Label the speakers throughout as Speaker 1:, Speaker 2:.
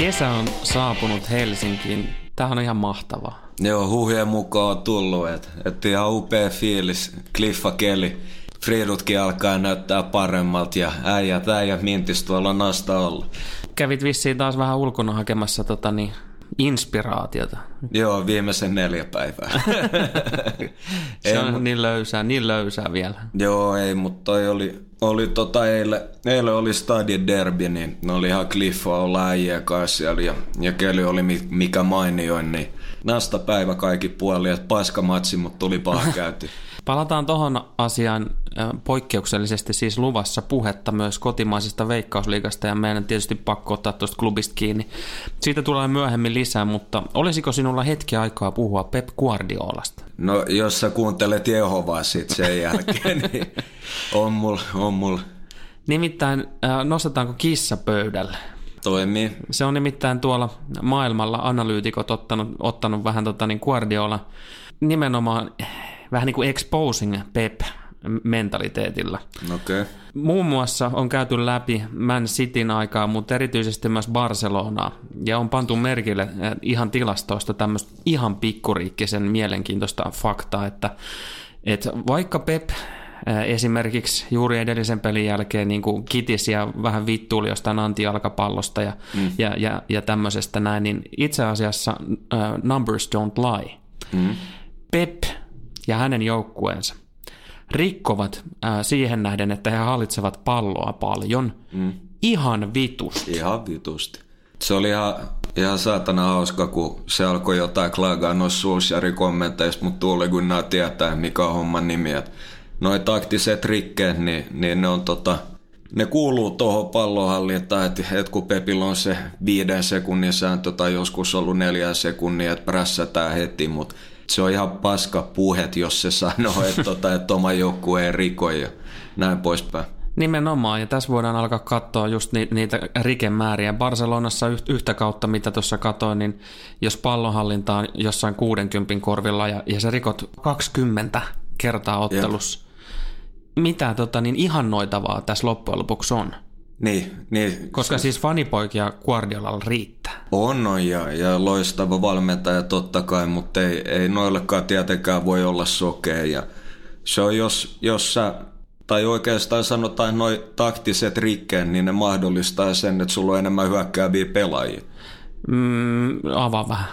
Speaker 1: Kesä on saapunut Helsinkiin. Tää on ihan mahtavaa.
Speaker 2: Joo, huhujen mukaan on tullut, että et ihan upea fiilis, kliffa keli. Friidutkin alkaa näyttää paremmalta ja äijät, äijät mintis tuolla nasta olla.
Speaker 1: Kävit vissiin taas vähän ulkona hakemassa tota niin, inspiraatiota.
Speaker 2: Joo, viimeisen neljä päivää.
Speaker 1: Se
Speaker 2: Ei,
Speaker 1: on
Speaker 2: mut-
Speaker 1: niin löysää, niin löysää vielä.
Speaker 2: Joo, ei, mutta toi oli, oli tota eilen, eilen oli Stadin derby, niin ne oli ihan kliffa olla äijien kanssa siellä ja, ja keli oli mi- mikä mainioin, niin nasta päivä kaikki puoli, että paskamatsi, mutta tuli paha.
Speaker 1: Palataan tuohon asiaan poikkeuksellisesti siis luvassa puhetta myös kotimaisesta veikkausliigasta ja meidän tietysti pakko ottaa tuosta klubista kiinni. Siitä tulee myöhemmin lisää, mutta olisiko sinulla hetki aikaa puhua Pep Guardiolasta?
Speaker 2: No, jos sä kuuntelet Jehovaa sit sen jälkeen, niin on mul, on mul,
Speaker 1: Nimittäin nostetaanko kissa pöydälle?
Speaker 2: toimii.
Speaker 1: Se on nimittäin tuolla maailmalla analyytikot ottanut, ottanut vähän tota niin Guardiola nimenomaan vähän niin kuin exposing Pep mentaliteetilla.
Speaker 2: Okei. Okay.
Speaker 1: Muun muassa on käyty läpi Man Cityn aikaa, mutta erityisesti myös Barcelonaa. Ja on pantu merkille eh, ihan tilastoista tämmöistä ihan pikkuriikkisen mielenkiintoista faktaa, että, että vaikka Pep eh, esimerkiksi juuri edellisen pelin jälkeen niin kuin kitisi ja vähän vittuuli jostain antijalkapallosta ja, mm. ja, ja, ja tämmöisestä näin, niin itse asiassa uh, numbers don't lie. Mm. Pep ja hänen joukkueensa rikkovat äh, siihen nähden, että he hallitsevat palloa paljon, mm. ihan vitusti.
Speaker 2: Ihan vitusti. Se oli ihan, ihan saatana hauska, kun se alkoi jotain klagaa noissa Solskjaerin kommenteissa, mutta tuli kun nämä tietää, mikä on homman nimi. Et noi taktiset rikkeet, niin, niin ne on tota, ne kuuluu tuohon pallonhallintaan, että, että kun Pepillä on se viiden sekunnin sääntö tai joskus ollut neljän sekunnin, että prässätään heti, mutta se on ihan paska puhet, jos se sanoo, että, tota, että oma joukkue ei riko ja näin poispäin.
Speaker 1: Nimenomaan, ja tässä voidaan alkaa katsoa just ni, niitä rikemääriä. Barcelonassa yhtä kautta, mitä tuossa katoin, niin jos pallonhallinta on jossain 60 korvilla ja, ja sä rikot 20 kertaa ottelussa, mitä tota, niin ihannoitavaa tässä loppujen lopuksi on?
Speaker 2: Niin, niin
Speaker 1: Koska siis fanipoikia Guardiolalla riittää.
Speaker 2: On, on ja, ja loistava valmentaja totta kai, mutta ei, ei noillekaan tietenkään voi olla sokea. Ja se on, jos, jos sä, tai oikeastaan sanotaan noin taktiset rikkeet, niin ne mahdollistaa sen, että sulla on enemmän hyökkääviä pelaajia.
Speaker 1: Mm, avaa vähän.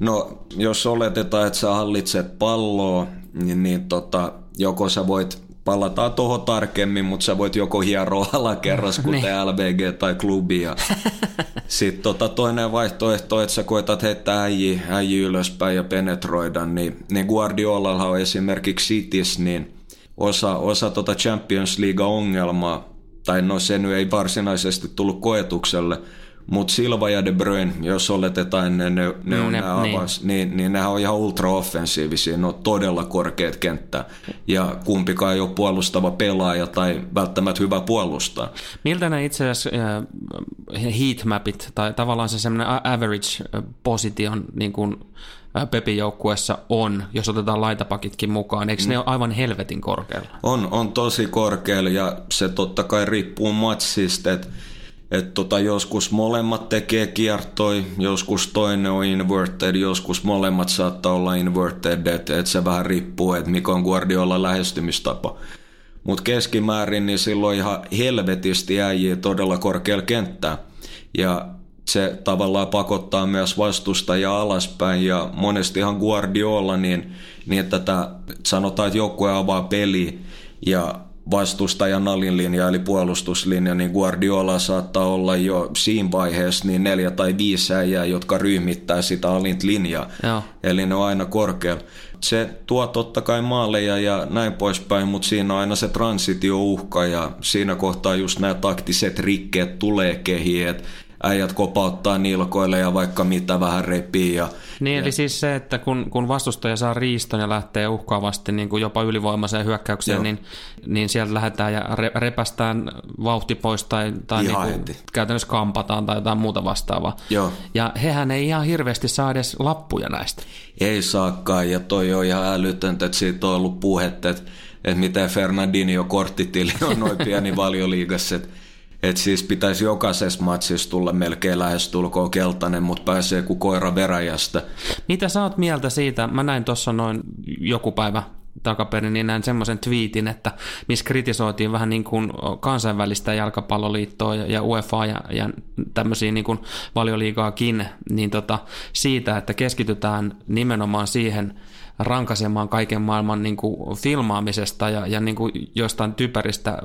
Speaker 2: No, jos oletetaan, että sä hallitset palloa, niin, niin tota, joko sä voit palataan tuohon tarkemmin, mutta sä voit joko hieroa alakerras, kuten LVG tai klubi. Sitten tota toinen vaihtoehto, että sä koetat heittää äijä, äijä ylöspäin ja penetroida, niin, niin Guardiolalla on esimerkiksi Cities, niin osa, osa tota Champions League-ongelmaa, tai no se nyt ei varsinaisesti tullut koetukselle, mutta Silva ja De Bruyne, jos oletetaan, ne, ne, ne on
Speaker 1: ne-
Speaker 2: nämä avas, niin. Niin, niin nehän on ihan ultra-offensiivisia, ne on todella korkeat kenttää. Ja kumpikaan ei ole puolustava pelaaja tai välttämättä hyvä puolustaa.
Speaker 1: Miltä ne itse asiassa äh, heatmapit tai tavallaan se semmoinen average äh, position niin kuin äh, Pepin joukkueessa on, jos otetaan laitapakitkin mukaan? Eikö mm. ne ole aivan helvetin korkealla?
Speaker 2: On, on tosi korkealla ja se totta kai riippuu matsista, että et tota, joskus molemmat tekee kiertoi, joskus toinen on inverted, joskus molemmat saattaa olla inverted, että et se vähän riippuu, että mikä on Guardiola lähestymistapa. Mutta keskimäärin niin silloin ihan helvetisti äijii todella korkealla kenttää. Ja se tavallaan pakottaa myös vastustajia alaspäin ja monestihan Guardiola niin, niin tätä sanotaan, että joukkue avaa peli ja vastustajan alinlinja eli puolustuslinja, niin Guardiola saattaa olla jo siinä vaiheessa niin neljä tai viisi äijää, jotka ryhmittää sitä alintlinjaa.
Speaker 1: Joo.
Speaker 2: Eli ne on aina korkealla. Se tuo totta kai maaleja ja näin poispäin, mutta siinä on aina se transitiouhka ja siinä kohtaa just nämä taktiset rikkeet tulee kehiin, että äijät kopauttaa nilkoille ja vaikka mitä vähän repii. Ja,
Speaker 1: Niin, eli siis se, että kun, kun vastustaja saa riiston ja lähtee uhkaavasti niin kuin jopa ylivoimaiseen hyökkäykseen,
Speaker 2: Joo.
Speaker 1: niin, niin sieltä lähdetään ja re, repästään vauhti pois tai, tai niin kuin
Speaker 2: heti.
Speaker 1: käytännössä kampataan tai jotain muuta vastaavaa.
Speaker 2: Joo.
Speaker 1: Ja hehän ei ihan hirveästi saa edes lappuja näistä.
Speaker 2: Ei saakaan, ja toi on ihan älytöntä, että siitä on ollut puhetta, että, että miten Fernandinho korttitili on noin pieni valioliigassa, että että siis pitäisi jokaisessa matsissa tulla melkein lähestulkoon keltainen, mutta pääsee kuin koira veräjästä.
Speaker 1: Mitä sä oot mieltä siitä? Mä näin tuossa noin joku päivä takaperin, niin näin semmoisen twiitin, että missä kritisoitiin vähän niin kuin kansainvälistä jalkapalloliittoa ja, ja UEFA ja, ja tämmöisiä niin kuin valioliigaakin, niin tota, siitä, että keskitytään nimenomaan siihen rankasemaan kaiken maailman niin kuin filmaamisesta ja, ja niin kuin jostain typeristä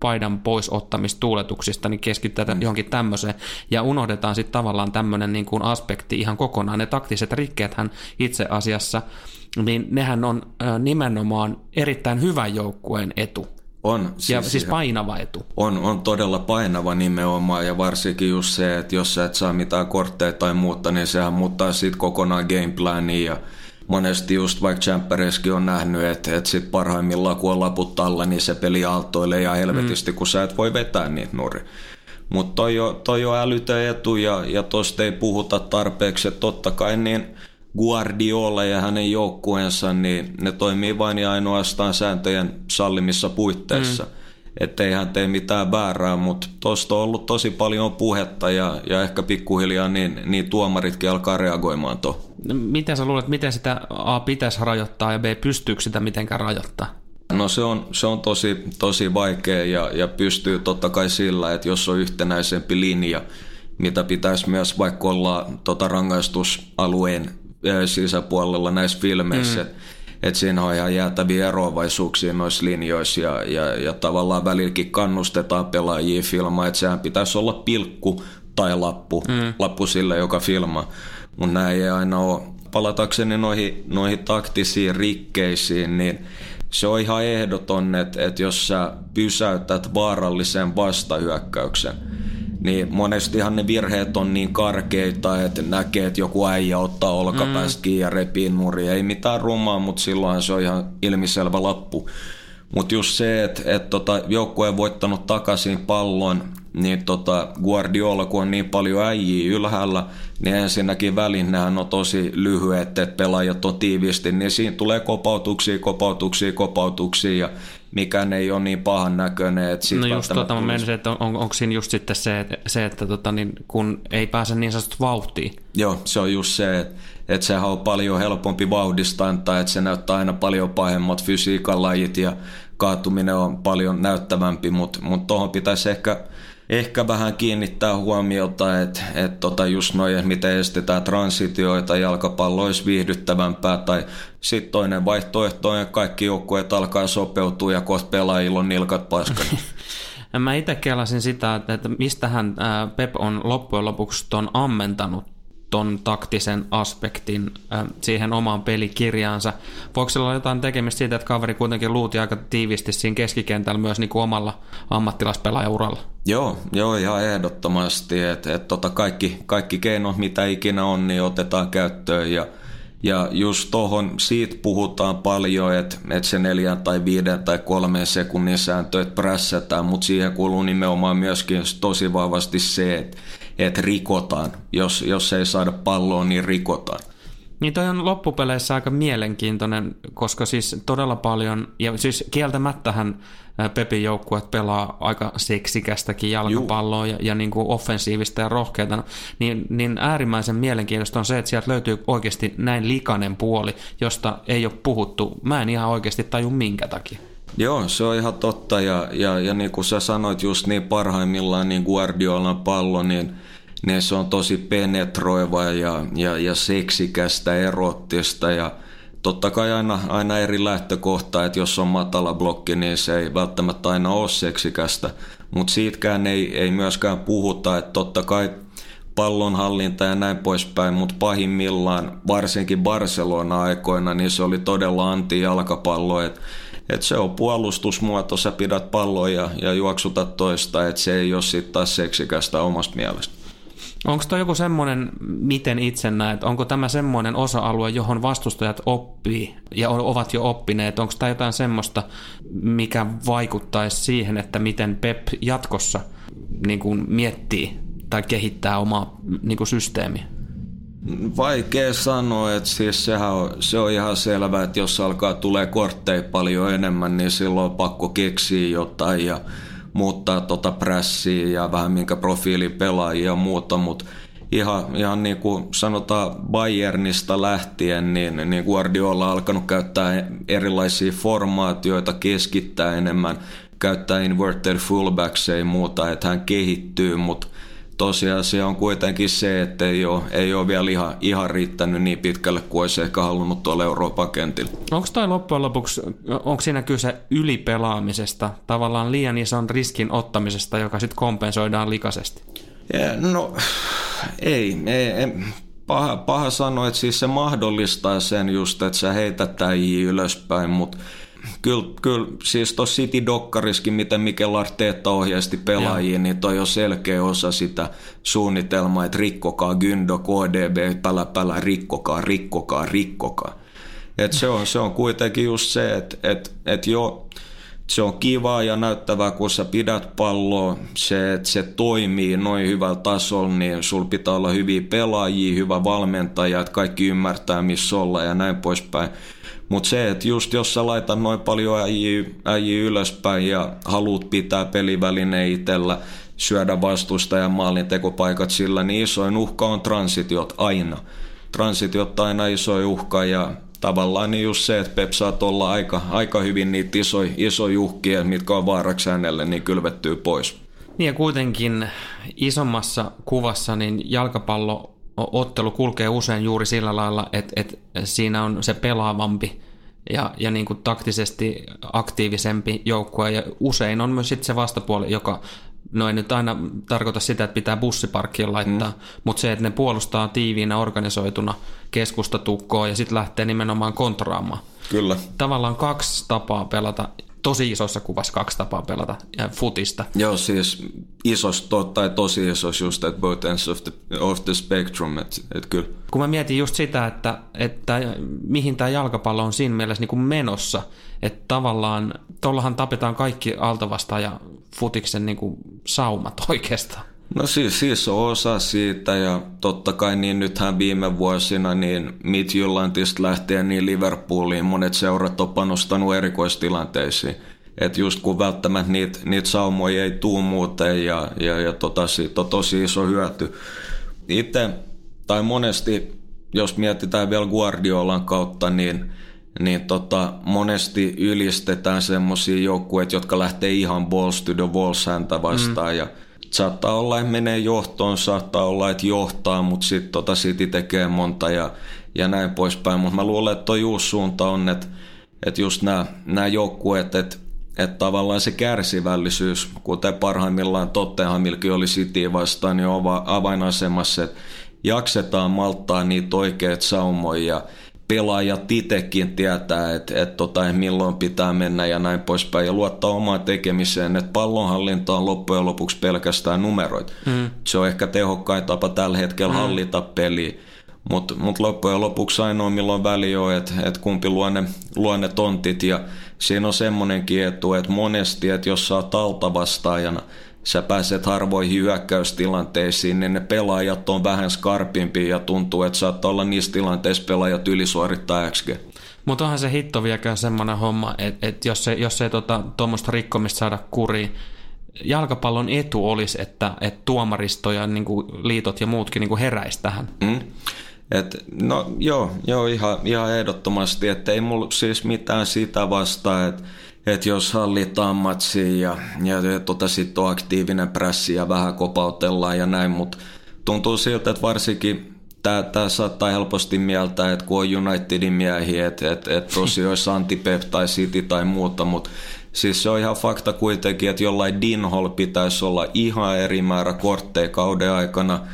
Speaker 1: paidan poisottamistuuletuksista, niin keskitytään mm. johonkin tämmöiseen ja unohdetaan sitten tavallaan tämmöinen niin kuin aspekti ihan kokonaan. Ne taktiset rikkeethän itse asiassa, niin nehän on nimenomaan erittäin hyvän joukkueen etu.
Speaker 2: On
Speaker 1: Siis ja siis
Speaker 2: ihan-
Speaker 1: painava etu.
Speaker 2: On, on todella painava nimenomaan ja varsinkin just se, että jos sä et saa mitään kortteja tai muuta, niin sehän muuttaa sit kokonaan gameplania ja monesti just vaikka Champereskin on nähnyt, että, että sit parhaimmillaan kun on laput alla, niin se peli aaltoilee ja helvetisti, mm. kun sä et voi vetää niitä nuri. Mutta toi, on- toi on älytön etu ja, ja tosta ei puhuta tarpeeksi, että totta kai niin Guardiola ja hänen joukkueensa, niin ne toimii vain ja ainoastaan sääntöjen sallimissa puitteissa. Mm. Että ei hän tee mitään väärää, mutta tuosta on ollut tosi paljon puhetta ja, ja ehkä pikkuhiljaa niin, niin tuomaritkin alkaa reagoimaan tuohon.
Speaker 1: Miten sä luulet, miten sitä A pitäisi rajoittaa ja B pystyykö sitä mitenkään rajoittaa?
Speaker 2: No se on, se on tosi, tosi vaikea ja, ja pystyy totta kai sillä, että jos on yhtenäisempi linja, mitä pitäisi myös vaikka olla tota rangaistusalueen sisäpuolella näissä filmeissä, mm. Että siinä on ihan jäätäviä eroavaisuuksia noissa linjoissa ja, ja, ja tavallaan välilläkin kannustetaan pelaajia filmaa, että sehän pitäisi olla pilkku tai lappu, mm. lappu sille, joka filmaa, mutta näin ei aina ole. Palatakseni noihin, noihin taktisiin rikkeisiin, niin se on ihan ehdoton, että, että jos sä pysäytät vaarallisen vastahyökkäyksen, niin monestihan ne virheet on niin karkeita, että näkee, että joku äijä ottaa olkapäästä mm. ja repii nurin. Ei mitään rumaa, mutta silloin se on ihan ilmiselvä lappu. Mutta just se, että et tota, joukkue on voittanut takaisin pallon, niin tota Guardiola, kun on niin paljon äijiä ylhäällä, niin ensinnäkin välinehän on tosi lyhyet, että pelaajat on tiiviisti, niin siinä tulee kopautuksia, kopautuksia, kopautuksia ja mikään ei ole niin pahan näköinen. Että sit
Speaker 1: No just tota mä menisin, että on, on, onko siinä just sitten se, että, se, että tota, niin, kun ei pääse niin sanotusti vauhtiin.
Speaker 2: Joo, se on just se, että, että sehän on paljon helpompi vauhdistaa, tai että se näyttää aina paljon pahemmat fysiikan lajit ja kaatuminen on paljon näyttävämpi, mutta mut tuohon pitäisi ehkä, ehkä vähän kiinnittää huomiota, että et tota just noin, miten estetään transitioita, jalkapallo olisi viihdyttävämpää, tai sitten toinen vaihtoehto on, että kaikki joukkueet alkaa sopeutua ja kohta pelaajilla on nilkat paskana.
Speaker 1: Mä itse kelasin sitä, että, mistähän Pep on loppujen lopuksi ton ammentanut ton taktisen aspektin ää, siihen omaan pelikirjaansa. Voiko sillä olla jotain tekemistä siitä, että kaveri kuitenkin luuti aika tiivisti siinä keskikentällä myös niin kuin omalla ammattilaispelaajauralla?
Speaker 2: Joo, joo ihan ehdottomasti, että et tota kaikki, kaikki keinot mitä ikinä on, niin otetaan käyttöön ja, ja just tohon siitä puhutaan paljon, että et se neljän tai viiden tai kolmen sekunnin sääntö, että prässätään, mutta siihen kuuluu nimenomaan myöskin tosi vahvasti se, että et rikotaan. Jos, jos ei saada palloa, niin rikotaan.
Speaker 1: Niin toi on loppupeleissä aika mielenkiintoinen, koska siis todella paljon, ja siis kieltämättähän Pepin joukkueet pelaa aika seksikästäkin jalkapalloa ja, ja niin kuin offensiivista ja rohkeata, niin, niin äärimmäisen mielenkiintoista on se, että sieltä löytyy oikeasti näin likainen puoli, josta ei ole puhuttu. Mä en ihan oikeasti taju minkä takia.
Speaker 2: Joo, se on ihan totta ja, ja, ja niin kuin sä sanoit just niin parhaimmillaan niin Guardiolan pallo, niin, niin se on tosi penetroiva ja, ja, ja seksikästä, erottista ja totta kai aina, aina eri lähtökohta, että jos on matala blokki, niin se ei välttämättä aina ole seksikästä, mutta siitäkään ei, ei myöskään puhuta, että totta kai pallonhallinta ja näin poispäin, mutta pahimmillaan, varsinkin Barcelona-aikoina, niin se oli todella anti-jalkapallo, että et se on puolustusmuoto, sä pidät palloa ja, ja juoksutat toista, että se ei ole sitten taas seksikästä omasta mielestä.
Speaker 1: Onko toi joku semmoinen, miten itse näet, onko tämä semmoinen osa-alue, johon vastustajat oppii ja ovat jo oppineet? Onko tämä jotain semmoista, mikä vaikuttaisi siihen, että miten Pep jatkossa niin kuin miettii tai kehittää omaa niin kuin systeemiä?
Speaker 2: Vaikea sanoa, että siis sehän on, se on ihan selvää, että jos alkaa tulee kortteja paljon enemmän, niin silloin on pakko keksiä jotain ja muuttaa tota prässiä ja vähän minkä profiili pelaajia ja muuta, mutta ihan, ihan niin kuin sanotaan Bayernista lähtien, niin, niin Guardiola on alkanut käyttää erilaisia formaatioita, keskittää enemmän, käyttää inverted fullbacks ja muuta, että hän kehittyy, mutta tosiasia on kuitenkin se, että ei ole, ei ole vielä ihan, ihan riittänyt niin pitkälle kuin olisi ehkä halunnut tuolla Euroopan kentillä.
Speaker 1: Onko toi loppujen lopuksi, onko siinä kyse ylipelaamisesta, tavallaan liian ison riskin ottamisesta, joka sitten kompensoidaan likaisesti?
Speaker 2: No ei, ei, ei paha, paha sanoa, että siis se mahdollistaa sen just, että sä heität täjiä ylöspäin, mutta kyllä, kyllä siis tuossa City Dokkariskin, miten Mikel Arteetta ohjeisti pelaajia, niin toi on selkeä osa sitä suunnitelmaa, että rikkokaa Gyndo, KDB, pälä, pälä, rikkokaa, rikkokaa, rikkokaa. Et se, on, se on kuitenkin just se, että et, et jo, se on kivaa ja näyttävää, kun sä pidät palloa, se, että se toimii noin hyvällä tasolla, niin sul pitää olla hyviä pelaajia, hyvä valmentaja, että kaikki ymmärtää missä olla ja näin poispäin. Mutta se, että just jos sä laitat noin paljon äijiä, ylöspäin ja haluat pitää peliväline itsellä, syödä vastustajan maalin tekopaikat sillä, niin isoin uhka on transitiot aina. Transitiot aina isoin uhka ja tavallaan niin just se, että Pep saat olla aika, aika hyvin niitä isoja iso uhkia, mitkä on vaaraksi hänelle, niin kylvettyy pois.
Speaker 1: Niin ja kuitenkin isommassa kuvassa niin jalkapallo ottelu kulkee usein juuri sillä lailla, että, että siinä on se pelaavampi ja, ja niin kuin taktisesti aktiivisempi joukkue ja usein on myös sitten se vastapuoli, joka No ei nyt aina tarkoita sitä, että pitää bussiparkkiin laittaa, mm. mutta se, että ne puolustaa tiiviinä organisoituna keskustatukkoa ja sitten lähtee nimenomaan kontraamaan.
Speaker 2: Kyllä.
Speaker 1: Tavallaan kaksi tapaa pelata tosi isossa kuvassa kaksi tapaa pelata ja futista.
Speaker 2: Joo, siis isosta tai tosi isossa just at both ends of the, of the spectrum, että et kyllä.
Speaker 1: Kun mä mietin just sitä, että, että mihin tämä jalkapallo on siinä mielessä niin kuin menossa, että tavallaan tuollahan tapetaan kaikki altavasta ja futiksen niin kuin saumat oikeastaan.
Speaker 2: No siis, siis on osa siitä ja totta kai niin nythän viime vuosina niin Midjyllandista lähtien niin Liverpooliin monet seurat on panostanut erikoistilanteisiin. Että just kun välttämättä niitä niit saumoja ei tuu muuten ja, ja, ja tota, siitä on tosi iso hyöty. Itse tai monesti, jos mietitään vielä Guardiolan kautta, niin niin tota, monesti ylistetään semmoisia joukkueita, jotka lähtee ihan balls to the walls häntä vastaan mm. ja saattaa olla, että menee johtoon, saattaa olla, että johtaa, mutta sitten tota City tekee monta ja, ja näin poispäin. Mutta mä luulen, että toi uusi suunta on, että, että just nämä joukkueet, että, että tavallaan se kärsivällisyys, kuten parhaimmillaan Tottenhamilkin oli City vastaan, niin on avainasemassa, että jaksetaan malttaa niitä oikeat saumoja ja pelaajat itsekin tietää, että, että tota, milloin pitää mennä ja näin poispäin ja luottaa omaan tekemiseen, että pallonhallinta on loppujen lopuksi pelkästään numeroit. Mm. Se on ehkä tehokkain tapa tällä hetkellä mm. hallita peliä, mutta mut loppujen lopuksi ainoa milloin väli on, että, että kumpi luo ne, luo ne tontit ja siinä on semmoinenkin etu, että monesti, että jos saa talta vastaajana, sä pääset harvoihin hyökkäystilanteisiin, niin ne pelaajat on vähän skarpimpia ja tuntuu, että saattaa olla niissä tilanteissa pelaajat ylisuorittaa XG.
Speaker 1: Mutta onhan se hitto vieläkään semmoinen homma, että et jos, se, jos ei tuommoista tota, rikkomista saada kuriin, jalkapallon etu olisi, että, että tuomaristo ja niin kuin liitot ja muutkin niin kuin heräisi tähän. Mm.
Speaker 2: Et, no joo, joo ihan, ihan ehdottomasti, että ei mulla siis mitään sitä vastaa, että että jos hallitaan matsia ja, ja tota, sitten on aktiivinen pressi ja vähän kopautellaan ja näin, mutta tuntuu siltä, että varsinkin Tämä, saattaa helposti mieltää, että kun on Unitedin miehiä, että, että, että tosi olisi Antipep tai City tai muuta, mutta siis se on ihan fakta kuitenkin, että jollain Dinhol pitäisi olla ihan eri määrä kortteja kauden aikana –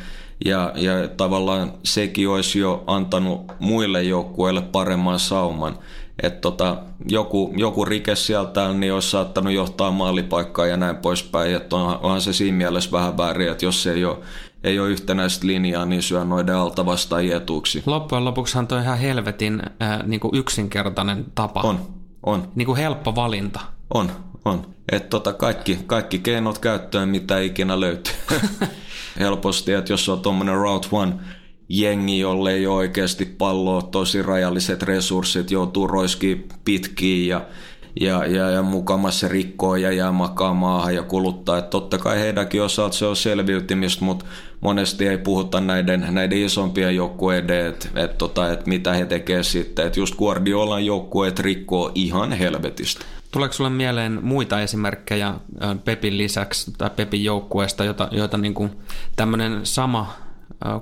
Speaker 2: ja, ja tavallaan sekin olisi jo antanut muille joukkueille paremman sauman. Että tota, joku, joku rike sieltä niin olisi saattanut johtaa maalipaikkaa ja näin poispäin. Että on, onhan se siinä mielessä vähän väärin, että jos ei ole, ei ole yhtenäistä linjaa, niin syö noiden alta vastaajia etuuksi.
Speaker 1: Loppujen lopuksihan toi ihan helvetin äh, niin kuin yksinkertainen tapa.
Speaker 2: On, on.
Speaker 1: Niin kuin helppo valinta.
Speaker 2: On, on. Että tota kaikki, kaikki keinot käyttöön, mitä ikinä löytyy. helposti, että jos on tuommoinen Route One jengi, jolle ei ole oikeasti palloa, tosi rajalliset resurssit, joutuu roiskiin pitkiin ja, ja, ja, ja mukamassa rikkoo ja jää makaa maahan ja kuluttaa. Että totta kai heidänkin osalta se on selviytymistä, mutta monesti ei puhuta näiden, näiden isompien joukkueiden, että et, tota, et mitä he tekee sitten. Että just Guardiolan joukkueet rikkoo ihan helvetistä.
Speaker 1: Tuleeko sulle mieleen muita esimerkkejä Pepin lisäksi tai Pepin joukkueesta, joita, joita niin tämmöinen sama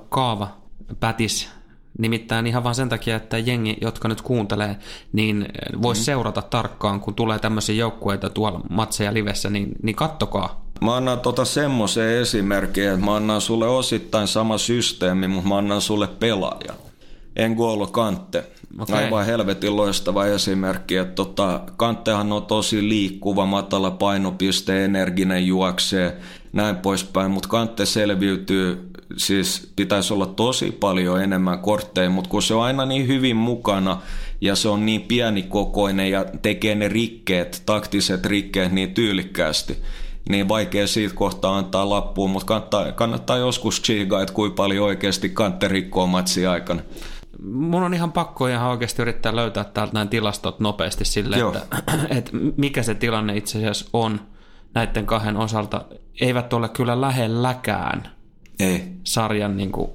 Speaker 1: kaava pätis Nimittäin ihan vain sen takia, että jengi, jotka nyt kuuntelee, niin voisi mm. seurata tarkkaan, kun tulee tämmöisiä joukkueita tuolla matseja livessä, niin, niin kattokaa.
Speaker 2: Mä annan tota semmoisen esimerkin, että mä annan sulle osittain sama systeemi, mutta mä annan sulle pelaajan. Engolo Kante. Okay. Aivan helvetin loistava esimerkki, että tota, Kantehan on tosi liikkuva, matala painopiste, energinen juoksee, näin poispäin, mutta Kante selviytyy, siis pitäisi olla tosi paljon enemmän kortteja, mutta kun se on aina niin hyvin mukana ja se on niin pieni kokoinen ja tekee ne rikkeet, taktiset rikkeet niin tyylikkäästi, niin vaikea siitä kohtaa antaa lappuun, mutta kannattaa, kannattaa joskus chiigaa, että kuinka paljon oikeasti Kante rikkoo matsi aikana.
Speaker 1: Mun on ihan pakko ihan oikeasti yrittää löytää täältä näin tilastot nopeasti sille, että, että mikä se tilanne itse asiassa on näiden kahden osalta. Eivät ole kyllä lähelläkään
Speaker 2: Ei.
Speaker 1: sarjan niin kuin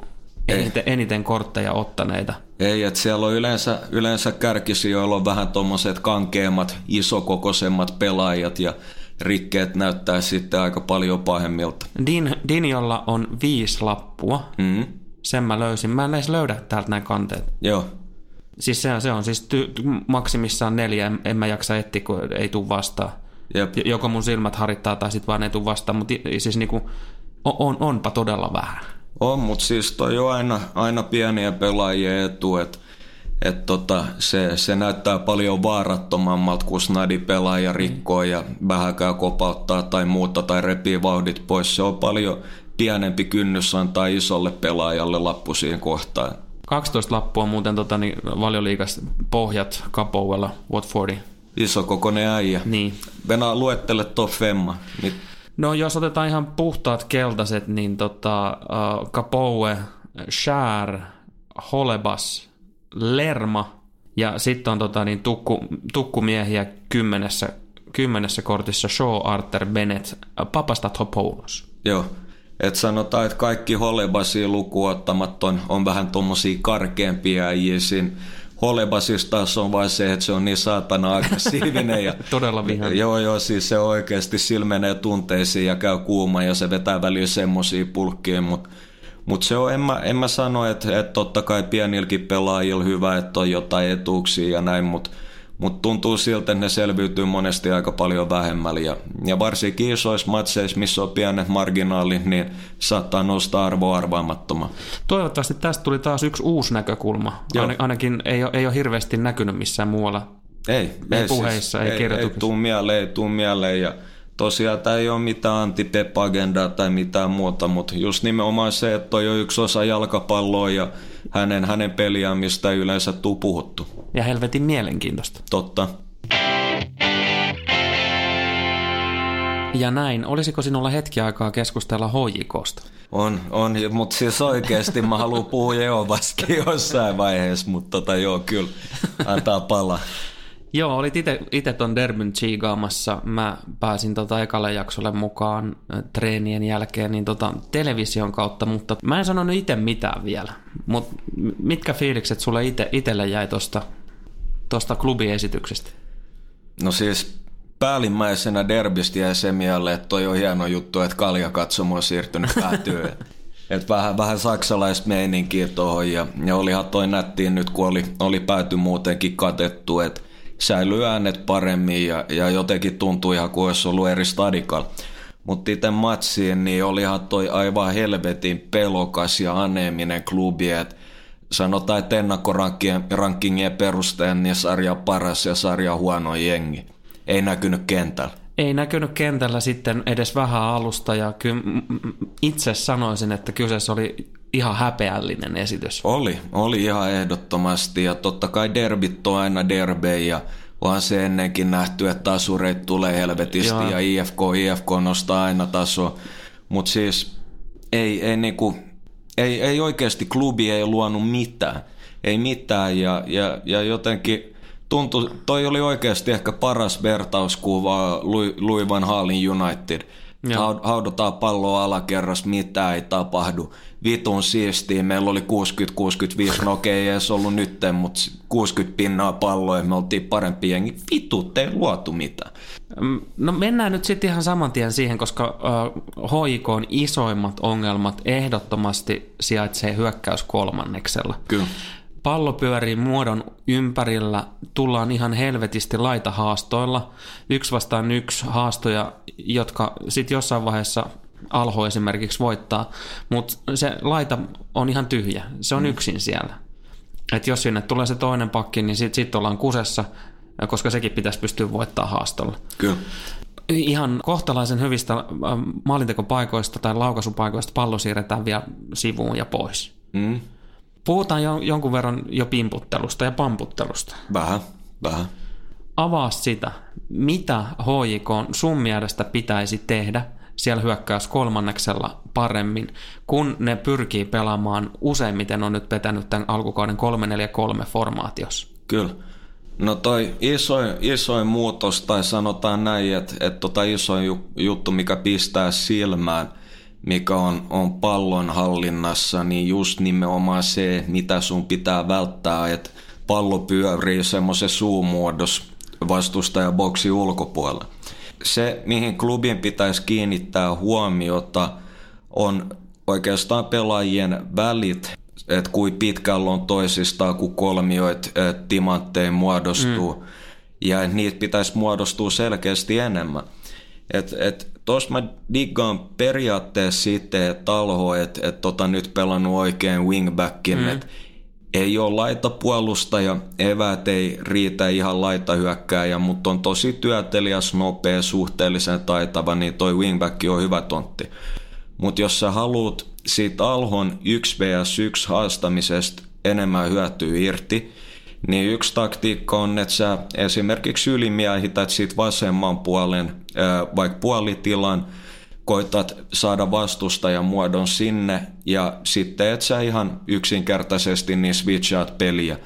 Speaker 1: eniten, eniten kortteja ottaneita.
Speaker 2: Ei, että siellä on yleensä, yleensä kärkisijoilla on vähän tuommoiset kankeammat, isokokoisemmat pelaajat ja rikkeet näyttää sitten aika paljon pahemmilta.
Speaker 1: Din, Dinjolla on viisi lappua. Mm sen mä löysin. Mä en edes löydä täältä näin kanteet.
Speaker 2: Joo.
Speaker 1: Siis se on, se on siis ty- maksimissaan neljä, en, en mä jaksa etsiä, kun ei tule vastaan. Jep. Joko mun silmät harittaa tai sitten vaan ei tule vastaan, mutta siis niinku, on, on, onpa todella vähän.
Speaker 2: On, mutta siis toi on aina, aina pieniä pelaajia etu, että et tota, se, se näyttää paljon vaarattomammalta, kun snadi pelaaja rikkoo ja vähäkään kopauttaa tai muuta tai repii vauhdit pois. Se on paljon pienempi kynnys antaa isolle pelaajalle lappu siihen kohtaan.
Speaker 1: 12 lappua muuten tota, niin valioliikas pohjat Kapouella Watfordi.
Speaker 2: Iso kokoinen äijä.
Speaker 1: Niin.
Speaker 2: Venä luettele top femma. Niin...
Speaker 1: No jos otetaan ihan puhtaat keltaiset, niin tota, uh, Kapoue, Shär, Holebas, Lerma ja sitten on tota, niin tukku, tukkumiehiä kymmenessä, kymmenessä kortissa Shaw, Arthur, Bennett, Papastatopoulos.
Speaker 2: Joo, et sanotaan, että kaikki Holebasia lukuottamat on, on vähän tuommoisia karkeampia äijiä Holebasissa taas on vain se, että se on niin saatana aggressiivinen. Ja,
Speaker 1: Todella vihan.
Speaker 2: Joo, joo, siis se oikeasti silmenee tunteisiin ja käy kuuma ja se vetää väliin semmoisia pulkkiin, mutta mut se on, en mä, en mä sano, että, että totta kai pienilläkin pelaajilla hyvä, että on jotain etuuksia ja näin, mutta mutta tuntuu siltä, että ne selviytyy monesti aika paljon vähemmällä. Ja, ja varsinkin isoissa matseissa, missä on pienet marginaalit, niin saattaa nostaa arvoa arvaamattomaan.
Speaker 1: Toivottavasti tästä tuli taas yksi uusi näkökulma. Ain, ainakin ei ole, ei ole hirveästi näkynyt missään muualla.
Speaker 2: Ei,
Speaker 1: ei, ei puheissa,
Speaker 2: siis,
Speaker 1: ei, ei kirjoituksissa.
Speaker 2: Ei tuu mieleen, ei tuu mieleen. Ja tosiaan tämä ei ole mitään anti agendaa tai mitään muuta, mutta just nimenomaan se, että toi on yksi osa jalkapalloa ja hänen, hänen peliään, mistä ei yleensä tuu puhuttu.
Speaker 1: Ja helvetin mielenkiintoista.
Speaker 2: Totta.
Speaker 1: Ja näin, olisiko sinulla hetki aikaa keskustella hoijikosta?
Speaker 2: On, on, mutta siis oikeasti mä haluan puhua Jehovaskin jossain vaiheessa, mutta tota joo, kyllä, antaa pala.
Speaker 1: Joo, olit itse ton derbyn chiigaamassa. Mä pääsin tota ekalle jaksolle mukaan treenien jälkeen niin tota television kautta, mutta mä en sanonut itse mitään vielä. Mut mitkä fiilikset sulle ite, itelle jäi tosta, tosta klubiesityksestä?
Speaker 2: No siis päällimmäisenä derbistä jäi se mieleen, että toi on hieno juttu, että kaljakatsomo on siirtynyt päätyyn. Et vähän, vähän saksalaista meininkiä tuohon ja, ja olihan toi nättiin nyt, kun oli, oli pääty muutenkin katettu, että säilyy äänet paremmin ja, ja jotenkin tuntui ihan kuin olisi ollut eri stadikalla. Mutta itse matsiin, niin olihan toi aivan helvetin pelokas ja aneeminen klubi, että sanotaan, että ennakkorankingien perusteen niin sarja paras ja sarja huono jengi. Ei näkynyt kentällä.
Speaker 1: Ei näkynyt kentällä sitten edes vähän alusta ja kyllä itse sanoisin, että kyseessä oli ihan häpeällinen esitys.
Speaker 2: Oli, oli ihan ehdottomasti ja totta kai derbit on aina derbejä ja onhan se ennenkin nähty, että tasureit tulee helvetisti Joo. ja IFK, IFK nostaa aina taso. Mutta siis ei, ei, niinku, ei, ei oikeasti klubi ei luonut mitään. Ei mitään ja, ja, ja jotenkin tuntui, toi oli oikeasti ehkä paras vertauskuva Louis Van Haalin United. Joo. Haudutaan palloa alakerras, mitä ei tapahdu. Vitun siistiä, meillä oli 60-65, no okei, ei edes ollut nytten, mutta 60 pinnaa palloa ja me oltiin parempi jengi. Vittu, ei luotu mitään.
Speaker 1: Mm, no mennään nyt sitten ihan saman tien siihen, koska uh, HIK on isoimmat ongelmat ehdottomasti sijaitsee hyökkäys kolmanneksella.
Speaker 2: Kyllä
Speaker 1: pallo pyörii muodon ympärillä, tullaan ihan helvetisti laita haastoilla. Yksi vastaan yksi haastoja, jotka sitten jossain vaiheessa alho esimerkiksi voittaa, mutta se laita on ihan tyhjä, se on mm. yksin siellä. Et jos sinne tulee se toinen pakki, niin sitten sit ollaan kusessa, koska sekin pitäisi pystyä voittaa haastolla.
Speaker 2: Kyllä.
Speaker 1: Ihan kohtalaisen hyvistä ähm, maalintekopaikoista tai laukaisupaikoista pallo siirretään vielä sivuun ja pois. Mm. Puhutaan jo, jonkun verran jo pimputtelusta ja pamputtelusta.
Speaker 2: Vähän, vähän.
Speaker 1: Avaa sitä, mitä HJK sun mielestä pitäisi tehdä siellä hyökkäys kolmanneksella paremmin, kun ne pyrkii pelaamaan useimmiten on nyt petänyt tämän alkukauden 3-4-3 formaatiossa.
Speaker 2: Kyllä. No toi isoin, isoin muutos, tai sanotaan näin, että, että tota isoin juttu, mikä pistää silmään – mikä on, on pallon hallinnassa, niin just nimenomaan se, mitä sun pitää välttää, että pallo pyörii semmoisen suumuodossa vastustajaboksi ulkopuolella. Se, mihin klubin pitäisi kiinnittää huomiota, on oikeastaan pelaajien välit, että kuin pitkällä on toisistaan, kun kolmioit timantteja muodostuu, mm. ja niitä pitäisi muodostua selkeästi enemmän. Et, et Tuossa mä diggaan periaatteessa sitten, että Talho, että et tota nyt pelannut oikein wingbackin, mm. että ei ole laitapuolustaja, eväät ei riitä ihan laitahyökkääjä, mutta on tosi työteliäs, nopea, suhteellisen taitava, niin toi wingback on hyvä tontti. Mutta jos sä haluat siitä Alhon 1 vs 1 haastamisesta enemmän hyötyä irti, niin yksi taktiikka on, että sä esimerkiksi ylimiehität siitä vasemman puolen vaikka puolitilan, koitat saada vastustajan muodon sinne ja sitten et sä ihan yksinkertaisesti niin switchaat peliä.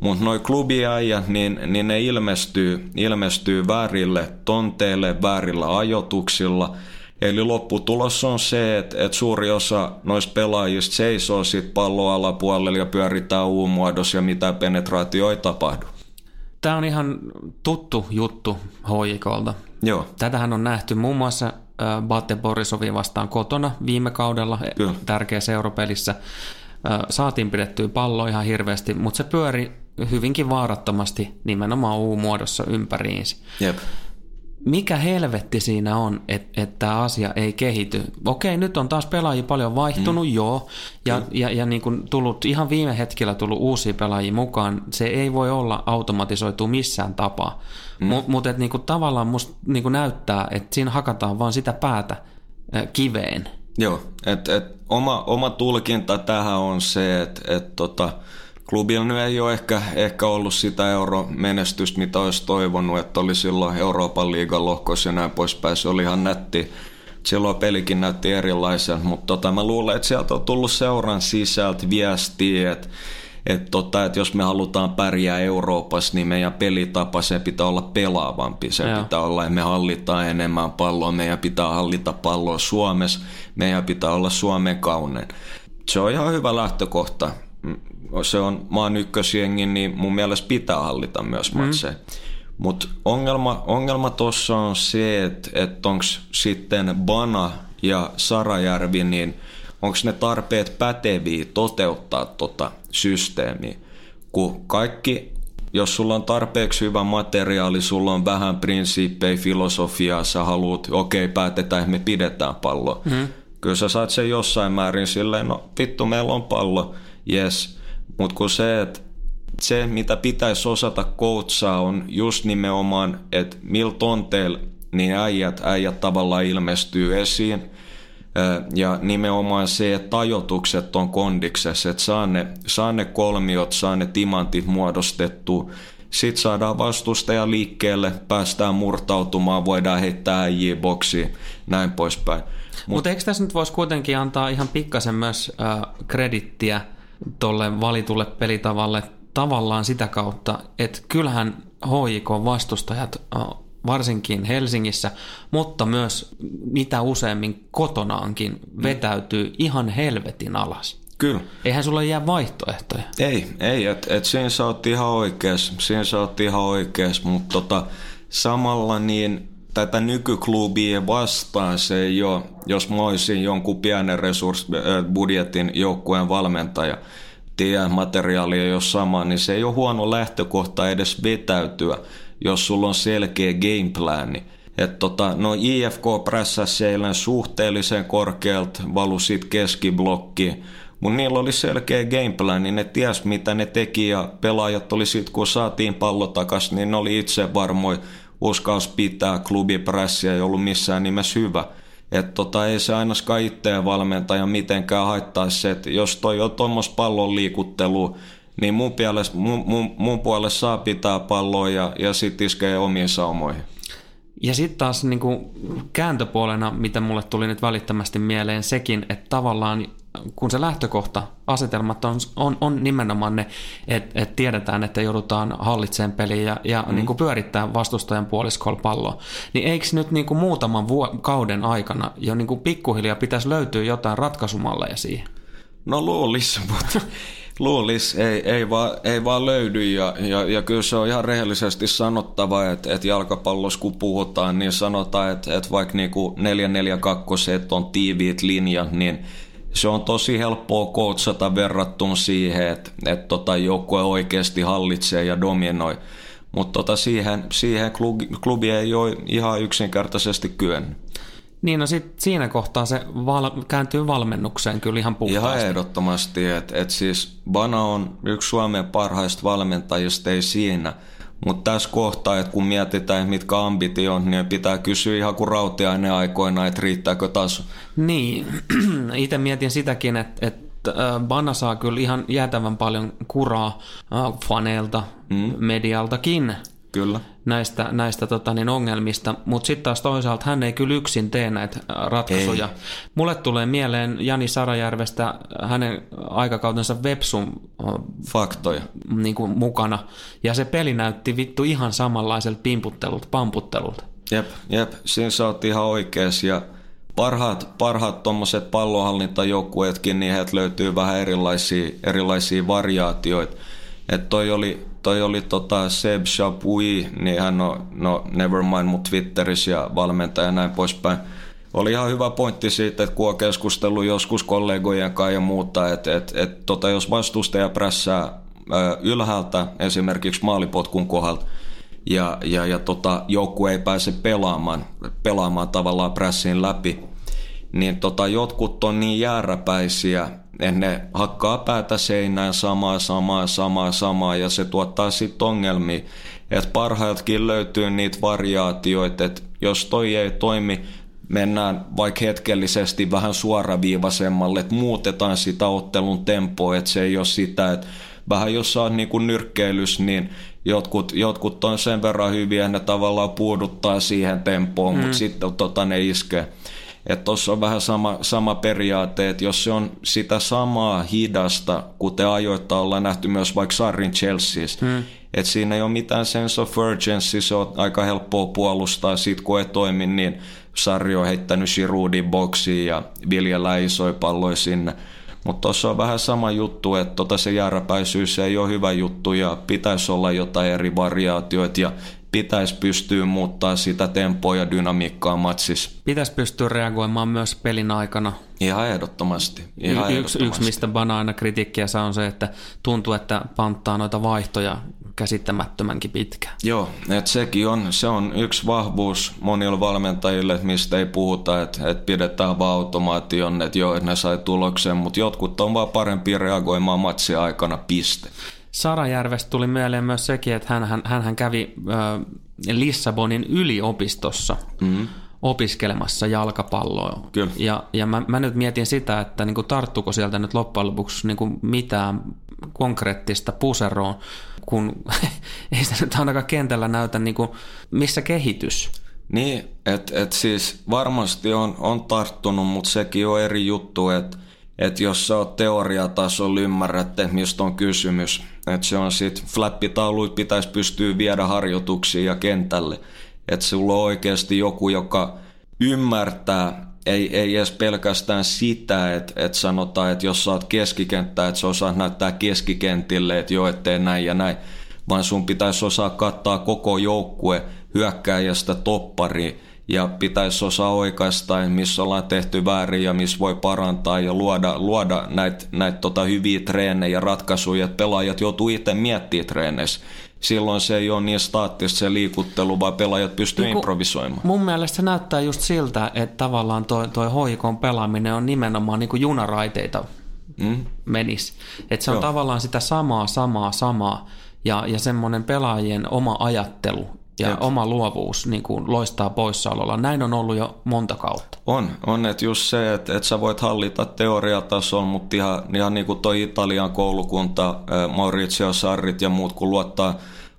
Speaker 2: Mutta noi klubiäijät, niin, niin ne ilmestyy, ilmestyy väärille tonteille, väärillä ajotuksilla – Eli lopputulos on se, että, että suuri osa noista pelaajista seisoo sit pallon alapuolella ja pyöritään U-muodossa ja mitä penetraatio ei tapahdu.
Speaker 1: Tämä on ihan tuttu juttu HJKlta.
Speaker 2: Joo.
Speaker 1: Tätähän on nähty muun muassa Bate Borisovin vastaan kotona viime kaudella e, Kyllä. tärkeässä europelissä. Saatiin pidettyä pallo ihan hirveästi, mutta se pyöri hyvinkin vaarattomasti nimenomaan U-muodossa ympäriinsä.
Speaker 2: Jep
Speaker 1: mikä helvetti siinä on, että et tämä asia ei kehity. Okei, nyt on taas pelaajia paljon vaihtunut, mm. joo, ja, mm. ja, ja niin kuin tullut, ihan viime hetkellä tullut uusia pelaajia mukaan. Se ei voi olla automatisoitu missään tapaa. Mm. Mutta mut, niin tavallaan musta niin näyttää, että siinä hakataan vaan sitä päätä äh, kiveen.
Speaker 2: Joo, että et oma, oma tulkinta tähän on se, että et tota, klubilla nyt ei ole ehkä, ehkä ollut sitä euromenestystä, mitä olisi toivonut, että oli silloin Euroopan liigan lohkoissa ja näin poispäin. Se oli ihan nätti. Silloin pelikin näytti erilaisen, mutta tota, mä luulen, että sieltä on tullut seuran sisältä viestiä, että että tota, et jos me halutaan pärjää Euroopassa, niin meidän pelitapa se pitää olla pelaavampi. Se Joo. pitää olla, että me hallitaan enemmän palloa, meidän pitää hallita palloa Suomessa, meidän pitää olla Suomen kaunen. Se on ihan hyvä lähtökohta se on maan ykkösjengi, niin mun mielestä pitää hallita myös mm. matseja. Mutta ongelma, ongelma tuossa on se, että et onko sitten Bana ja Sarajärvi, niin onko ne tarpeet päteviä toteuttaa tota systeemiä. Kun kaikki, jos sulla on tarpeeksi hyvä materiaali, sulla on vähän prinsiippejä, filosofiaa, sä haluat, okei, okay, päätetään, että me pidetään pallo. Mm. Kyllä sä saat sen jossain määrin silleen, no vittu, meillä on pallo, yes. Mutta kun se, että se, mitä pitäisi osata koutsaa, on just nimenomaan, että millä tonteilla niin äijät, äijät tavallaan ilmestyy esiin. Ja nimenomaan se, että tajotukset on kondiksessa, että saa ne, saa ne kolmiot, saa ne timantit muodostettu. Sitten saadaan vastustaja liikkeelle, päästään murtautumaan, voidaan heittää äijiä boksiin, näin poispäin.
Speaker 1: Mutta Mut eikö tässä nyt voisi kuitenkin antaa ihan pikkasen myös äh, kredittiä tuolle valitulle pelitavalle tavallaan sitä kautta, että kyllähän HJK-vastustajat varsinkin Helsingissä, mutta myös mitä useammin kotonaankin vetäytyy ihan helvetin alas.
Speaker 2: Kyllä.
Speaker 1: Eihän sulla jää vaihtoehtoja.
Speaker 2: Ei, ei että et siinä sä oot ihan oikeas, siinä sä oot ihan oikeas, mutta tota, samalla niin tätä nykyklubia vastaan se ei ole, jos mä olisin jonkun pienen resurssibudjetin joukkueen valmentaja, tiedä materiaalia ei sama, niin se ei ole huono lähtökohta edes vetäytyä, jos sulla on selkeä gameplani. Että tota, no IFK prässäsi eilen suhteellisen korkealta, valu sit keskiblokki, mutta niillä oli selkeä gameplan, niin ne ties mitä ne teki ja pelaajat oli sit kun saatiin pallo takas, niin ne oli itse varmoin uskaus pitää klubiprässiä ei ollut missään nimessä hyvä. Että tota, ei se ainakaan itseä valmentaja mitenkään haittaisi se, että jos toi on tuommoista pallon liikuttelu, niin mun, puolesta, mun, mun, mun puolesta saa pitää palloa ja, ja sitten iskee omiin saumoihin.
Speaker 1: Ja sitten taas niin kuin kääntöpuolena, mitä mulle tuli nyt välittömästi mieleen, sekin, että tavallaan kun se lähtökohta, asetelmat on, on, on nimenomaan ne, että et tiedetään, että joudutaan hallitseen peliin ja, ja mm. niin kuin pyörittää vastustajan puoliskolla palloa, niin eikö nyt niin kuin muutaman vuo- kauden aikana jo niin kuin pikkuhiljaa pitäisi löytyä jotain ratkaisumalleja siihen?
Speaker 2: No luulisi, mutta luulis, ei, ei, vaan, ei vaan löydy ja, ja, ja kyllä se on ihan rehellisesti sanottava, että, että jalkapallossa kun puhutaan, niin sanotaan, että, että vaikka niinku 442 on tiiviit linjat, niin se on tosi helppoa kootsata verrattuna siihen, että, että tota joukkue oikeasti hallitsee ja dominoi. Mutta tota siihen, siihen klubi, klubi ei ole ihan yksinkertaisesti kyennyt.
Speaker 1: Niin, no sit siinä kohtaa se val- kääntyy valmennukseen kyllä ihan puhtaasti.
Speaker 2: Ihan ehdottomasti, että et siis Bana on yksi Suomen parhaista valmentajista, ei siinä. Mutta tässä kohtaa, että kun mietitään, mitkä ambitio on, niin pitää kysyä ihan kuin rautiainen aikoina, että riittääkö taso.
Speaker 1: Niin, itse mietin sitäkin, että, että Bana saa kyllä ihan jäätävän paljon kuraa faneilta, mm. medialtakin
Speaker 2: Kyllä.
Speaker 1: Näistä, näistä tota, niin ongelmista, mutta sitten taas toisaalta hän ei kyllä yksin tee näitä ratkaisuja. Ei. Mulle tulee mieleen Jani Sarajärvestä hänen aikakautensa Vepsun
Speaker 2: faktoja
Speaker 1: niin kuin mukana, ja se peli näytti vittu ihan samanlaiselta pimputtelulta, pamputtelulta.
Speaker 2: Jep, jep, siinä sä oot ihan oikeas, ja parhaat, parhaat tuommoiset pallohallintajoukkueetkin, niin heiltä löytyy vähän erilaisia, erilaisia variaatioita. Että toi oli, toi oli tota Seb Chapuis, niin hän on, no Nevermind mut Twitterissä ja valmentaja ja näin poispäin. Oli ihan hyvä pointti siitä, että kun on keskustellut joskus kollegojen kanssa ja muuta, että että että tota, jos vastustaja prässää ylhäältä esimerkiksi maalipotkun kohdalta, ja, ja, ja tota, joukku ei pääse pelaamaan, pelaamaan tavallaan prässiin läpi, niin tota, jotkut on niin jääräpäisiä, ne hakkaa päätä seinään samaa, samaa, samaa, samaa ja se tuottaa sitten ongelmia. Että parhailtakin löytyy niitä variaatioita, että jos toi ei toimi, mennään vaikka hetkellisesti vähän suoraviivaisemmalle, että muutetaan sitä ottelun tempoa, että se ei ole sitä, että vähän jos sä oot niin kuin nyrkkeilys, niin jotkut, jotkut on sen verran hyviä, että ne tavallaan puuduttaa siihen tempoon, mm. mutta sitten tota, ne iskee. Että tuossa on vähän sama, sama periaate, että jos se on sitä samaa hidasta, kuten ajoittaa ollaan nähty myös vaikka Sarrin Chelsea's, hmm. että siinä ei ole mitään sense of urgency, se on aika helppoa puolustaa, sit kun ei toimi, niin Sarri on heittänyt Giroudin boksiin ja viljellään isoja palloja sinne. Mutta tuossa on vähän sama juttu, että tota se jääräpäisyys ei ole hyvä juttu ja pitäisi olla jotain eri variaatioita ja pitäisi pystyä muuttaa sitä tempoa ja dynamiikkaa matsissa.
Speaker 1: Pitäisi pystyä reagoimaan myös pelin aikana.
Speaker 2: Ihan ehdottomasti. Ihan
Speaker 1: y- yksi,
Speaker 2: ehdottomasti.
Speaker 1: yksi, mistä Bana aina kritiikkiä saa, on se, että tuntuu, että panttaa noita vaihtoja käsittämättömänkin pitkään.
Speaker 2: Joo, että sekin on, se on yksi vahvuus monille valmentajille, mistä ei puhuta, että, että pidetään vaan automaation, että joo, että ne sai tuloksen, mutta jotkut on vaan parempi reagoimaan matsia aikana, piste.
Speaker 1: Sarajärvestä tuli mieleen myös sekin, että hän, hän, hän kävi äh, Lissabonin yliopistossa mm-hmm. opiskelemassa jalkapalloa.
Speaker 2: Kyllä.
Speaker 1: Ja, ja mä, mä nyt mietin sitä, että niin kuin tarttuko sieltä nyt loppujen lopuksi niin kuin mitään konkreettista puseroon, kun ei se nyt ainakaan kentällä näytä, niin kuin, missä kehitys.
Speaker 2: Niin, että et siis varmasti on, on tarttunut, mutta sekin on eri juttu, että et jos sä oot teoriatasolla ymmärrätte, mistä on kysymys. Että se on sit flappitauluit pitäisi pystyä viedä harjoituksiin ja kentälle. Että sulla on oikeasti joku, joka ymmärtää, ei, ei edes pelkästään sitä, että, että sanotaan, että jos sä oot keskikenttä, että sä osaat näyttää keskikentille, että joo, ettei näin ja näin, vaan sun pitäisi osaa kattaa koko joukkue hyökkääjästä toppariin ja pitäisi osaa oikaista, missä ollaan tehty väärin ja missä voi parantaa ja luoda, luoda näitä näit tota hyviä treenejä ja ratkaisuja, että pelaajat joutuu itse miettimään treeneissä. Silloin se ei ole niin staattista se liikuttelu, vaan pelaajat pystyy
Speaker 1: Niin
Speaker 2: improvisoimaan.
Speaker 1: Mun mielestä se näyttää just siltä, että tavallaan toi, toi hoikon pelaaminen on nimenomaan niin kuin junaraiteita
Speaker 2: Mm?
Speaker 1: menis. Että se on
Speaker 2: Joo.
Speaker 1: tavallaan sitä samaa, samaa, samaa ja, ja semmoinen pelaajien oma ajattelu ja
Speaker 2: Jep.
Speaker 1: oma luovuus niin kuin loistaa poissaololla. Näin on ollut jo monta kautta.
Speaker 2: On, on että just se, että, että sä voit hallita teoriatasolla, mutta ihan, ihan niin kuin toi Italian koulukunta, Maurizio Sarrit ja muut, kun luottaa,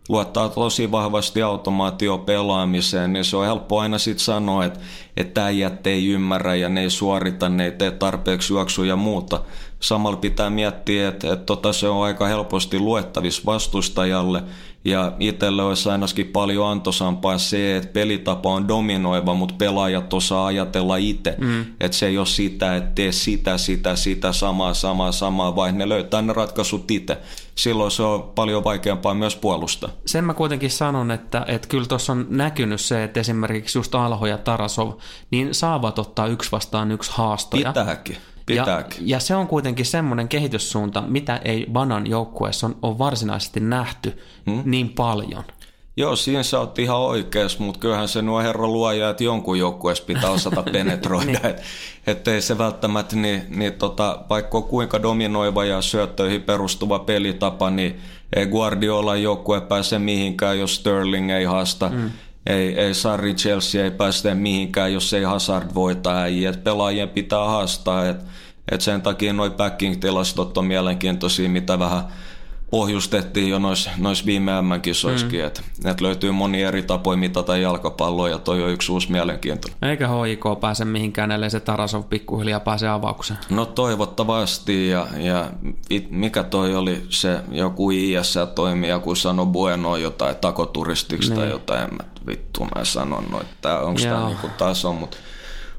Speaker 2: luottaa tosi vahvasti automaatio pelaamiseen, niin se on helppo aina sitten sanoa, että, että äijät ei ymmärrä ja ne ei suorita, ne ei tee tarpeeksi juoksuja ja muuta. Samalla pitää miettiä, että, että tota se on aika helposti luettavissa vastustajalle, ja itselle olisi ainakin paljon antoisampaa se, että pelitapa on dominoiva, mutta pelaajat osaa ajatella itse. Mm. Että se ei ole sitä, että tee sitä, sitä, sitä, samaa, samaa, samaa, vaan ne löytää ne ratkaisut itse. Silloin se on paljon vaikeampaa myös puolustaa.
Speaker 1: Sen mä kuitenkin sanon, että, että kyllä tuossa on näkynyt se, että esimerkiksi just Alho ja Tarasov, niin saavat ottaa yksi vastaan yksi haastoja.
Speaker 2: Pitääkin.
Speaker 1: Ja,
Speaker 2: Pitääkin.
Speaker 1: ja se on kuitenkin semmoinen kehityssuunta, mitä ei Banan joukkueessa on, on varsinaisesti nähty hmm? niin paljon.
Speaker 2: Joo, siinä sä oot ihan oikeas, mutta kyllähän se nuo herra luoja, että jonkun joukkueessa pitää osata penetroida. niin. et, et ei se välttämättä, niin, niin tota, vaikka on kuinka dominoiva ja syöttöihin perustuva pelitapa, niin ei Guardiola joukkue pääse mihinkään, jos Sterling ei haasta. Mm. Ei, ei Sarri Chelsea ei päästä mihinkään, jos ei Hazard voita äijä. Pelaajien pitää haastaa. Et, et sen takia noi backing-tilastot on mielenkiintoisia, mitä vähän pohjustettiin jo noissa nois viime MM-kisoissakin, mm. että et löytyy moni eri tapoja mitata jalkapalloa ja toi on yksi uusi mielenkiintoinen.
Speaker 1: Eikä HIK pääse mihinkään, ellei se Tarasov pikkuhiljaa pääse avaukseen.
Speaker 2: No toivottavasti ja, ja it, mikä toi oli se joku IS toimi, joku sanoi Bueno jotain takoturistiksi niin. tai jotain, en mä, vittu mä sanon no, että onko tämä niinku taso, mutta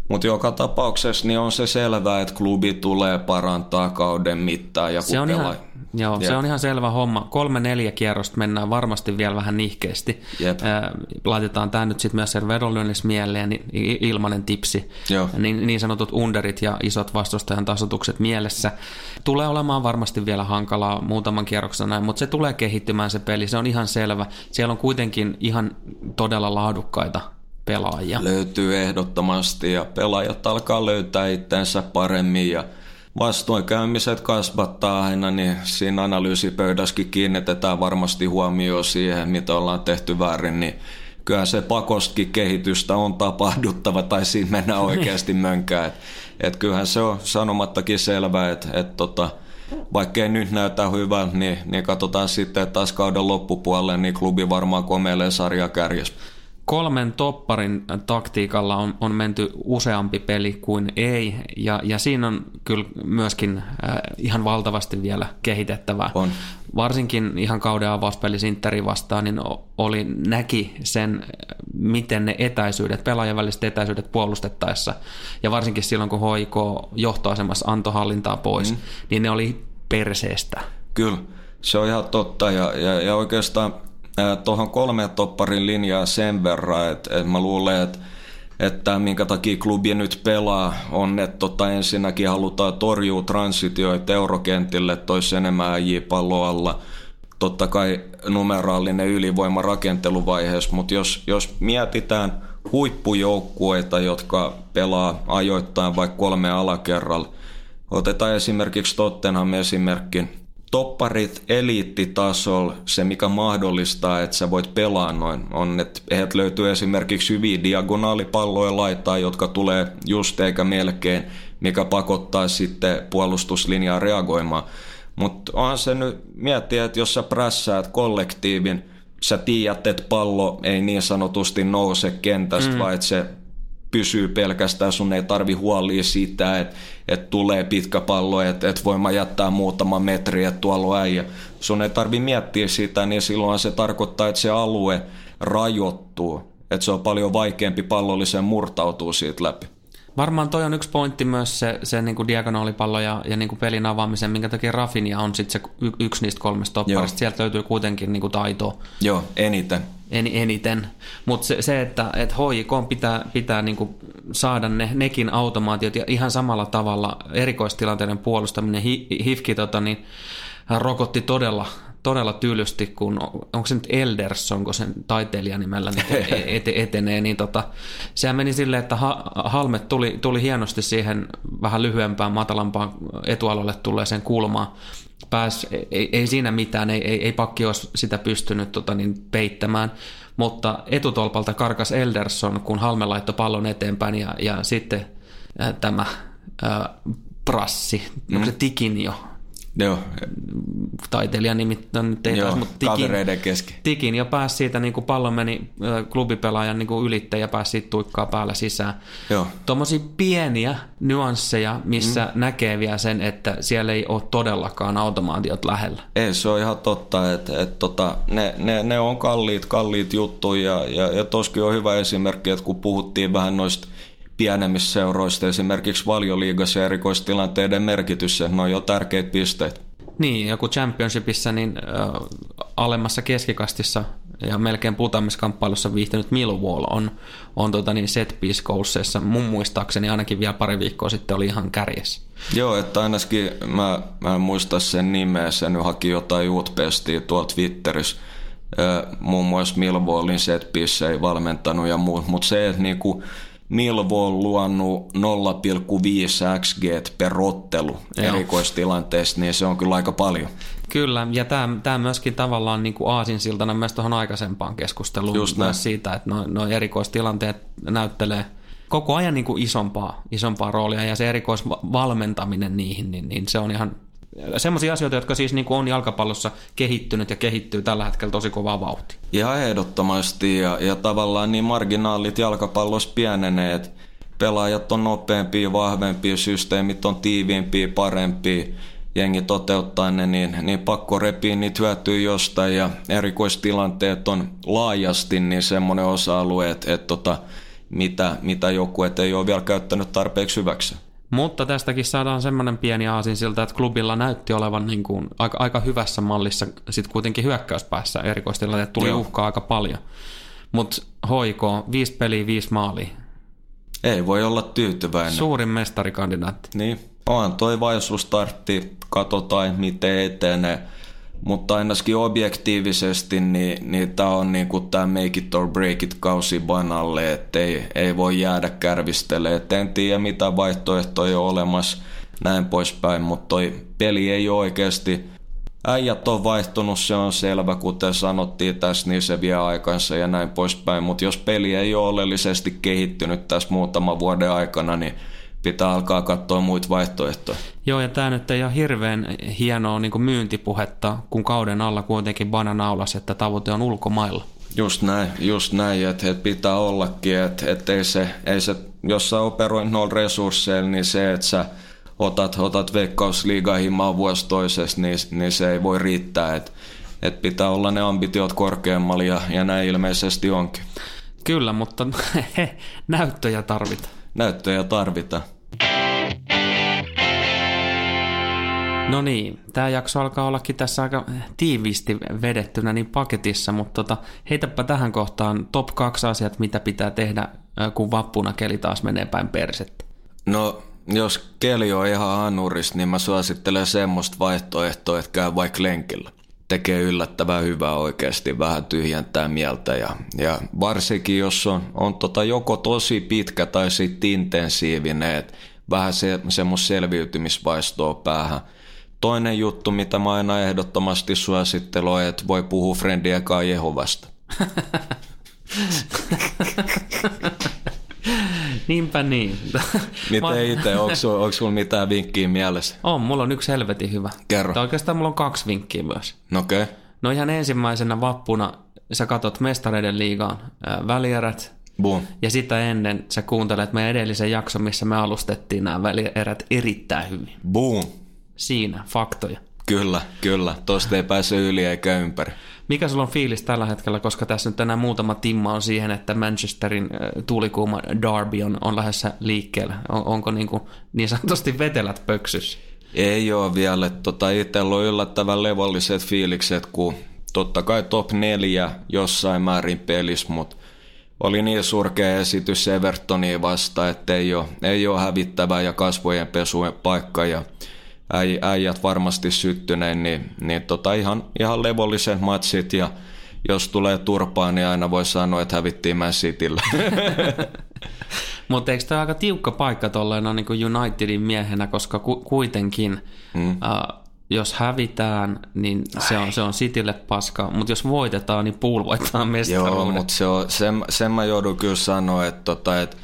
Speaker 2: mutta joka tapauksessa niin on se selvää, että klubi tulee parantaa kauden mittaan ja kun
Speaker 1: Se on, ihan, joo, se
Speaker 2: Jep.
Speaker 1: on ihan selvä homma. Kolme-neljä kierrosta mennään varmasti vielä vähän nihkeästi.
Speaker 2: Jep.
Speaker 1: Laitetaan tämä nyt sitten myös sen vedonlyönnissä mieleen, niin ilmanen tipsi.
Speaker 2: Joo.
Speaker 1: Niin, niin sanotut underit ja isot vastustajan tasotukset mielessä. Tulee olemaan varmasti vielä hankalaa muutaman kierroksen näin, mutta se tulee kehittymään se peli, se on ihan selvä. Siellä on kuitenkin ihan todella laadukkaita pelaajia.
Speaker 2: löytyy ehdottomasti ja pelaajat alkaa löytää itsensä paremmin ja vastoinkäymiset kasvattaa aina, niin siinä analyysipöydässäkin kiinnitetään varmasti huomioon siihen, mitä ollaan tehty väärin, niin kyllä se pakostkin kehitystä on tapahduttava tai siinä mennään oikeasti mönkään. Et, et kyllähän se on sanomattakin selvää, että et tota, vaikka ei nyt näytä hyvältä, niin, niin katsotaan sitten, että taas kauden loppupuolelle, niin klubi varmaan komeilee sarja kärjessä.
Speaker 1: Kolmen topparin taktiikalla on, on menty useampi peli kuin ei, ja, ja siinä on kyllä myöskin äh, ihan valtavasti vielä kehitettävää.
Speaker 2: On.
Speaker 1: Varsinkin ihan kauden avauspeli Interi vastaan, niin oli, näki sen, äh, miten ne etäisyydet, pelaajan väliset etäisyydet puolustettaessa, ja varsinkin silloin, kun HIK johtoasemassa antoi hallintaa pois, mm. niin ne oli perseestä.
Speaker 2: Kyllä, se on ihan totta ja, ja, ja oikeastaan tuohon kolme topparin linjaa sen verran, että, että mä luulen, että että minkä takia klubi nyt pelaa, on, että tota, ensinnäkin halutaan torjua transitioita eurokentille, toisi enemmän äijipalloa alla. Totta kai numeraalinen ylivoima rakenteluvaiheessa, mutta jos, jos mietitään huippujoukkueita, jotka pelaa ajoittain vaikka kolme alakerralla, otetaan esimerkiksi Tottenham esimerkki, topparit eliittitasolla, se mikä mahdollistaa, että sä voit pelaa noin, on, että heiltä löytyy esimerkiksi hyviä diagonaalipalloja laittaa, jotka tulee just eikä melkein, mikä pakottaa sitten puolustuslinjaa reagoimaan. Mutta onhan se nyt miettiä, että jos sä prässäät kollektiivin, sä tiedät, että pallo ei niin sanotusti nouse kentästä, mm. vaan että se pysyy pelkästään, sun ei tarvi huolia siitä, että, että tulee pitkä pallo, että, että voin mä jättää muutama metri, että tuolla on äijä. Sun ei tarvi miettiä sitä, niin silloin se tarkoittaa, että se alue rajoittuu, että se on paljon vaikeampi pallollisen murtautua siitä läpi.
Speaker 1: Varmaan toi on yksi pointti myös se, se niin kuin diagonaalipallo ja, ja niin kuin pelin avaamisen, minkä takia Rafinha on sitten se y, yksi niistä kolmesta topparista. Sieltä löytyy kuitenkin niin kuin taitoa.
Speaker 2: Joo, eniten.
Speaker 1: En, eniten. Mutta se, se, että et HJK pitää, pitää niin kuin saada ne, nekin automaatiot ja ihan samalla tavalla erikoistilanteiden puolustaminen. Hi, Hifki tota, niin, rokotti todella todella tylysti, kun onko se nyt Elderson, kun sen taiteilijan nimellä niin ete, etenee, niin tota, sehän meni silleen, että ha, Halmet tuli, tuli hienosti siihen vähän lyhyempään, matalampaan etualalle tulleeseen kulmaan. Pääs, ei, ei siinä mitään, ei, ei, ei pakki olisi sitä pystynyt tota, niin, peittämään, mutta etutolpalta karkas Elderson, kun Halme laittoi pallon eteenpäin ja, ja sitten äh, tämä äh, Prassi, mm. onko se Tikin jo,
Speaker 2: Joo.
Speaker 1: taiteilija nimittäin nyt ei taas, mutta tikin,
Speaker 2: kesken.
Speaker 1: tikin jo pääsi siitä, niin kuin pallo meni klubipelaajan niin kuin ylitte ja pääsi siitä tuikkaa päällä sisään.
Speaker 2: Joo.
Speaker 1: Tuommoisia pieniä nyansseja, missä mm. näkee vielä sen, että siellä ei ole todellakaan automaatiot lähellä.
Speaker 2: Ei, se on ihan totta, että, että tota, ne, ne, ne, on kalliit, kalliit juttuja ja, ja, ja toskin on hyvä esimerkki, että kun puhuttiin vähän noista pienemmistä seuroista, esimerkiksi valioliigassa ja erikoistilanteiden merkitys, ne on jo tärkeitä pisteitä.
Speaker 1: Niin, joku championshipissa, niin äh, alemmassa keskikastissa ja melkein putoamiskamppailussa viihtynyt Millwall on, on tota niin set piece goalsseissa. Mun muistaakseni ainakin vielä pari viikkoa sitten oli ihan kärjessä.
Speaker 2: Joo, että ainakin mä, mä en muista sen nimeä, sen haki jotain uutpestiä tuolla Twitterissä. muun muassa Millwallin set piece ei valmentanut ja muut, mutta se, että niinku, Milvo on luonut 0,5 XG per ottelu Joo. erikoistilanteessa, niin se on kyllä aika paljon.
Speaker 1: Kyllä, ja tämä, tämä myöskin tavallaan niin kuin aasinsiltana myös tuohon aikaisempaan keskusteluun
Speaker 2: Just
Speaker 1: myös siitä, että nuo, nuo erikoistilanteet näyttelee koko ajan niin kuin isompaa, isompaa roolia, ja se erikoisvalmentaminen niihin, niin, niin se on ihan Semmoisia asioita, jotka siis niin kuin on jalkapallossa kehittynyt ja kehittyy tällä hetkellä tosi kovaa vauhtia.
Speaker 2: Ihan ehdottomasti ja, ja tavallaan niin marginaalit jalkapallossa pienenee, että pelaajat on nopeampia, vahvempia, systeemit on tiiviimpiä, parempia, jengi toteuttaa ne, niin, niin pakko repiä niitä hyötyä jostain ja erikoistilanteet on laajasti niin semmoinen osa-alue, että, että tota, mitä, mitä joku et ei ole vielä käyttänyt tarpeeksi hyväksi.
Speaker 1: Mutta tästäkin saadaan semmoinen pieni aasin siltä, että klubilla näytti olevan niin kuin aika, aika hyvässä mallissa sitten kuitenkin hyökkäyspäässä erikoistilanteet tuli Joo. uhkaa aika paljon. Mutta hoiko, viisi peliä, viisi maalia.
Speaker 2: Ei voi olla tyytyväinen.
Speaker 1: Suurin mestarikandidaatti.
Speaker 2: Niin, on toi vaisuustartti, katsotaan miten etenee. Mutta ainakin objektiivisesti, niin, niin tämä on niinku tämä make it or break it kausi banalle, että ei, ei voi jäädä kärvistelemään. En tiedä mitä vaihtoehtoja on olemassa, näin poispäin, mutta toi peli ei ole oikeasti Äijät on vaihtunut, se on selvä, kuten sanottiin tässä, niin se vie aikansa ja näin poispäin. Mutta jos peli ei ole oleellisesti kehittynyt tässä muutama vuoden aikana, niin pitää alkaa katsoa muita vaihtoehtoja.
Speaker 1: Joo, ja tämä nyt ei ole hirveän hienoa niin myyntipuhetta, kun kauden alla kuitenkin bananaulas, että tavoite on ulkomailla.
Speaker 2: Just näin, just näin, että, että pitää ollakin, että, että ei se, ei se, jos sä operoit noilla resursseilla, niin se, että sä otat, otat veikkausliigahimaa vuosi toisessa, niin, niin se ei voi riittää, että, että pitää olla ne ambitiot korkeammalla ja, ja näin ilmeisesti onkin.
Speaker 1: Kyllä, mutta näyttöjä tarvitaan
Speaker 2: näyttöjä tarvita.
Speaker 1: No niin, tämä jakso alkaa ollakin tässä aika tiiviisti vedettynä niin paketissa, mutta tota, heitäpä tähän kohtaan top kaksi asiat, mitä pitää tehdä, kun vappuna keli taas menee päin persettä.
Speaker 2: No, jos keli on ihan anuris, niin mä suosittelen semmoista vaihtoehtoa, että käy vaikka lenkillä. Tekee yllättävän hyvää oikeasti, vähän tyhjentää mieltä ja, ja varsinkin jos on, on tota joko tosi pitkä tai sitten intensiivinen, että vähän se, semmoista selviytymisvaistoa päähän. Toinen juttu, mitä mä aina ehdottomasti suosittelen, on, että voi puhua friendien kanssa Jehovasta.
Speaker 1: Niinpä niin.
Speaker 2: Miten itse, onko sulla mitään vinkkiä mielessä?
Speaker 1: On, mulla on yksi helvetin hyvä.
Speaker 2: Kerro.
Speaker 1: Tai oikeastaan mulla on kaksi vinkkiä myös.
Speaker 2: No okei. Okay.
Speaker 1: No ihan ensimmäisenä vappuna sä katot mestareiden liigaan äh, välierät.
Speaker 2: Boom.
Speaker 1: Ja sitä ennen sä kuuntelet meidän edellisen jakson, missä me alustettiin nämä välierät erittäin hyvin.
Speaker 2: Boom.
Speaker 1: Siinä, faktoja.
Speaker 2: Kyllä, kyllä. Tosta ei pääse yli eikä ympäri.
Speaker 1: Mikä sulla on fiilis tällä hetkellä, koska tässä nyt enää muutama timma on siihen, että Manchesterin tuulikuuma Derby on, on lähdössä liikkeelle. On, onko niin, kuin, niin sanotusti vetelät pöksyssä?
Speaker 2: Ei ole vielä. Tota, itsellä on yllättävän levolliset fiilikset, kun totta kai top neljä jossain määrin pelissä, mutta oli niin surkea esitys Evertoniin vasta, että ei ole, ei ole hävittävää ja kasvojen pesujen paikka ja äijät varmasti syttyneen, niin, niin tota ihan, ihan levolliset matsit ja jos tulee turpaan, niin aina voi sanoa, että hävittiin Man Cityllä.
Speaker 1: Mutta eikö tämä aika tiukka paikka tolleen no, niin Unitedin miehenä, koska ku, kuitenkin mm. uh, jos hävitään, niin se on, se on Citylle paska, mutta jos voitetaan, niin Pool voittaa mestaruuden.
Speaker 2: Joo, mutta se on, sen, sen mä joudun kyllä sanoa, että, tota, että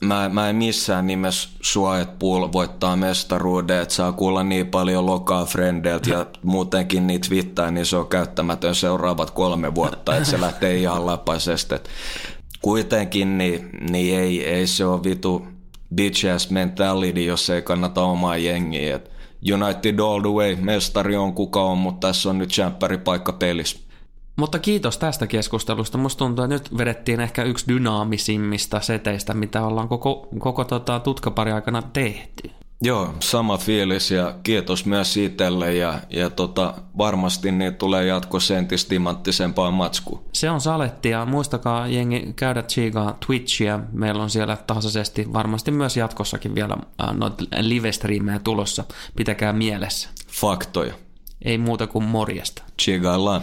Speaker 2: mä, mä en missään nimessä sua, että Pool voittaa mestaruuden, että saa kuulla niin paljon lokaa frendeiltä ja muutenkin niitä twittää, niin se on käyttämätön seuraavat kolme vuotta, että se lähtee ihan läpäisesti. Kuitenkin niin, niin ei, ei se ole vitu bitch ass mentality, jos ei kannata omaa jengiä. United all the way, mestari on kuka on, mutta tässä on nyt paikka pelissä.
Speaker 1: Mutta kiitos tästä keskustelusta. Musta tuntuu, että nyt vedettiin ehkä yksi dynaamisimmista seteistä, mitä ollaan koko, koko tota, tutkapari aikana tehty.
Speaker 2: Joo, sama fiilis ja kiitos myös itselle ja, ja tota, varmasti niin tulee jatkossa entistä timanttisempaa matsku.
Speaker 1: Se on saletti ja muistakaa jengi käydä tsiigaa Twitchiä. Meillä on siellä tasaisesti varmasti myös jatkossakin vielä äh, noita live-striimejä tulossa. Pitäkää mielessä.
Speaker 2: Faktoja.
Speaker 1: Ei muuta kuin morjesta.
Speaker 2: Tsiigaillaan.